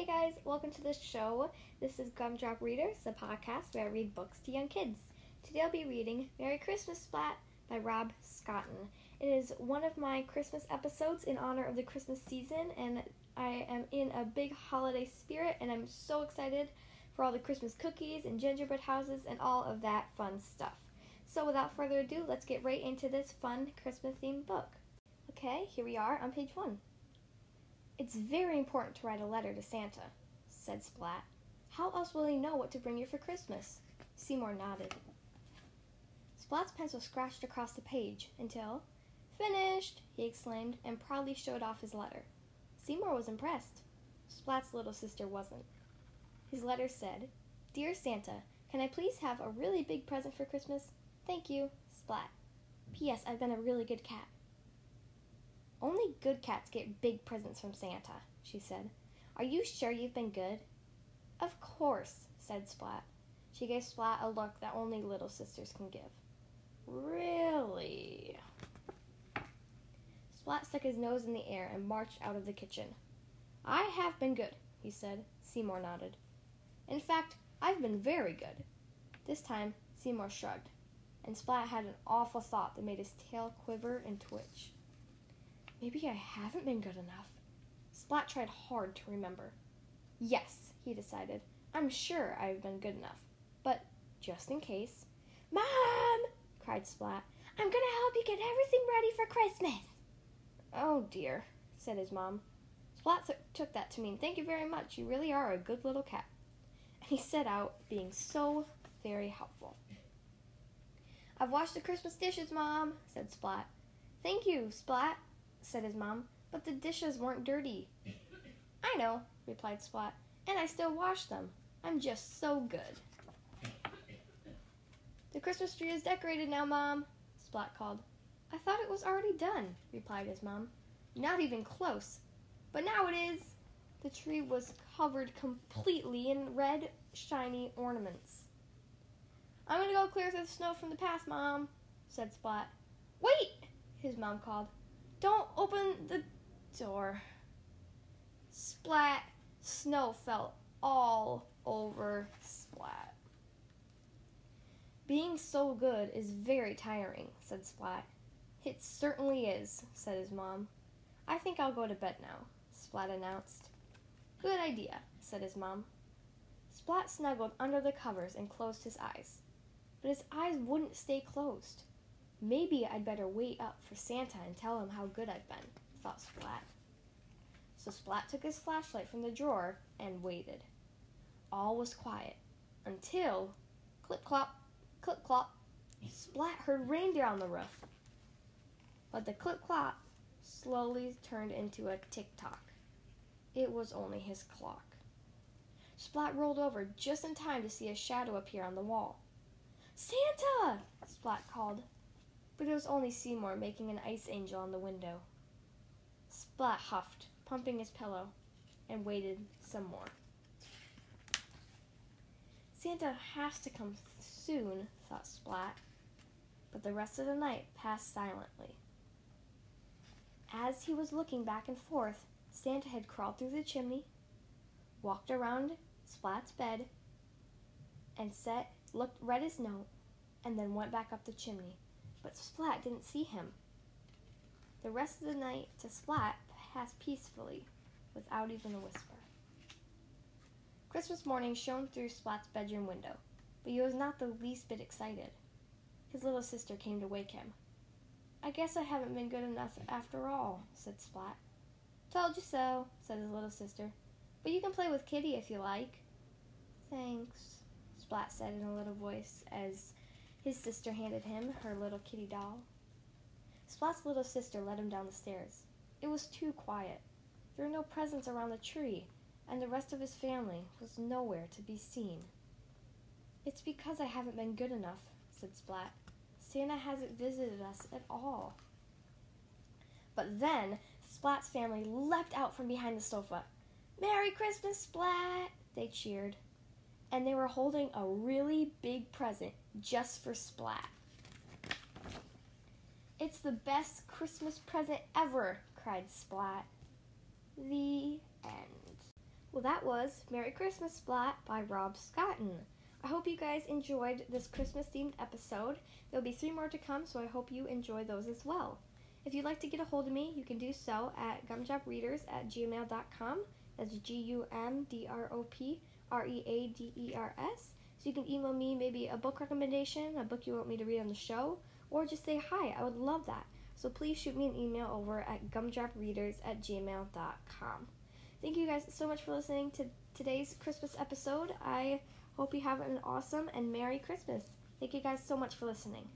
Hey guys, welcome to the show. This is Gumdrop Readers, the podcast where I read books to young kids. Today I'll be reading Merry Christmas Splat by Rob Scotton. It is one of my Christmas episodes in honor of the Christmas season, and I am in a big holiday spirit, and I'm so excited for all the Christmas cookies and gingerbread houses and all of that fun stuff. So without further ado, let's get right into this fun Christmas themed book. Okay, here we are on page one. It's very important to write a letter to Santa, said Splat. How else will he know what to bring you for Christmas? Seymour nodded. Splat's pencil scratched across the page until, Finished! he exclaimed and proudly showed off his letter. Seymour was impressed. Splat's little sister wasn't. His letter said, Dear Santa, can I please have a really big present for Christmas? Thank you, Splat. P.S. I've been a really good cat. Only good cats get big presents from Santa, she said. Are you sure you've been good? Of course, said Splat. She gave Splat a look that only little sisters can give. Really? Splat stuck his nose in the air and marched out of the kitchen. I have been good, he said. Seymour nodded. In fact, I've been very good. This time, Seymour shrugged, and Splat had an awful thought that made his tail quiver and twitch. Maybe I haven't been good enough. Splat tried hard to remember. Yes, he decided. I'm sure I've been good enough. But just in case. Mom! cried Splat. I'm going to help you get everything ready for Christmas. Oh dear, said his mom. Splat took that to mean, Thank you very much. You really are a good little cat. And he set out, being so very helpful. I've washed the Christmas dishes, Mom, said Splat. Thank you, Splat, said his mom, but the dishes weren't dirty. I know, replied Splat, and I still wash them. I'm just so good. The Christmas tree is decorated now, Mom, Splat called. I thought it was already done, replied his mom. Not even close. But now it is. The tree was covered completely in red, shiny ornaments. I'm gonna go clear through the snow from the path, Mom, said Splat. Wait, his mom called. Don't open the door. Splat. Snow fell all over Splat. Being so good is very tiring, said Splat. It certainly is, said his mom. I think I'll go to bed now, Splat announced. Good idea, said his mom. Splat snuggled under the covers and closed his eyes. But his eyes wouldn't stay closed. Maybe I'd better wait up for Santa and tell him how good I've been, thought Splat. So Splat took his flashlight from the drawer and waited. All was quiet until clip clop, clip clop, Splat heard reindeer on the roof. But the clip clop slowly turned into a tick tock. It was only his clock. Splat rolled over just in time to see a shadow appear on the wall. Santa! Splat called but it was only Seymour making an ice angel on the window. Splat huffed, pumping his pillow, and waited some more. Santa has to come soon, thought Splat, but the rest of the night passed silently. As he was looking back and forth, Santa had crawled through the chimney, walked around Splat's bed, and set, looked, read his note, and then went back up the chimney but Splat didn't see him. The rest of the night to Splat passed peacefully, without even a whisper. Christmas morning shone through Splat's bedroom window, but he was not the least bit excited. His little sister came to wake him. I guess I haven't been good enough after all, said Splat. Told you so, said his little sister. But you can play with Kitty if you like. Thanks, Splat said in a little voice as his sister handed him her little kitty doll. Splat's little sister led him down the stairs. It was too quiet. There were no presents around the tree, and the rest of his family was nowhere to be seen. It's because I haven't been good enough, said Splat. Santa hasn't visited us at all. But then Splat's family leapt out from behind the sofa. Merry Christmas, Splat! they cheered. And they were holding a really big present just for Splat. It's the best Christmas present ever, cried Splat. The end. Well, that was Merry Christmas Splat by Rob Scotton. I hope you guys enjoyed this Christmas themed episode. There'll be three more to come, so I hope you enjoy those as well. If you'd like to get a hold of me, you can do so at gumdropreaders at gmail.com. That's G U M D R O P R E A D E R S. So you can email me maybe a book recommendation, a book you want me to read on the show, or just say hi. I would love that. So please shoot me an email over at gumdropreaders at gmail.com. Thank you guys so much for listening to today's Christmas episode. I hope you have an awesome and Merry Christmas. Thank you guys so much for listening.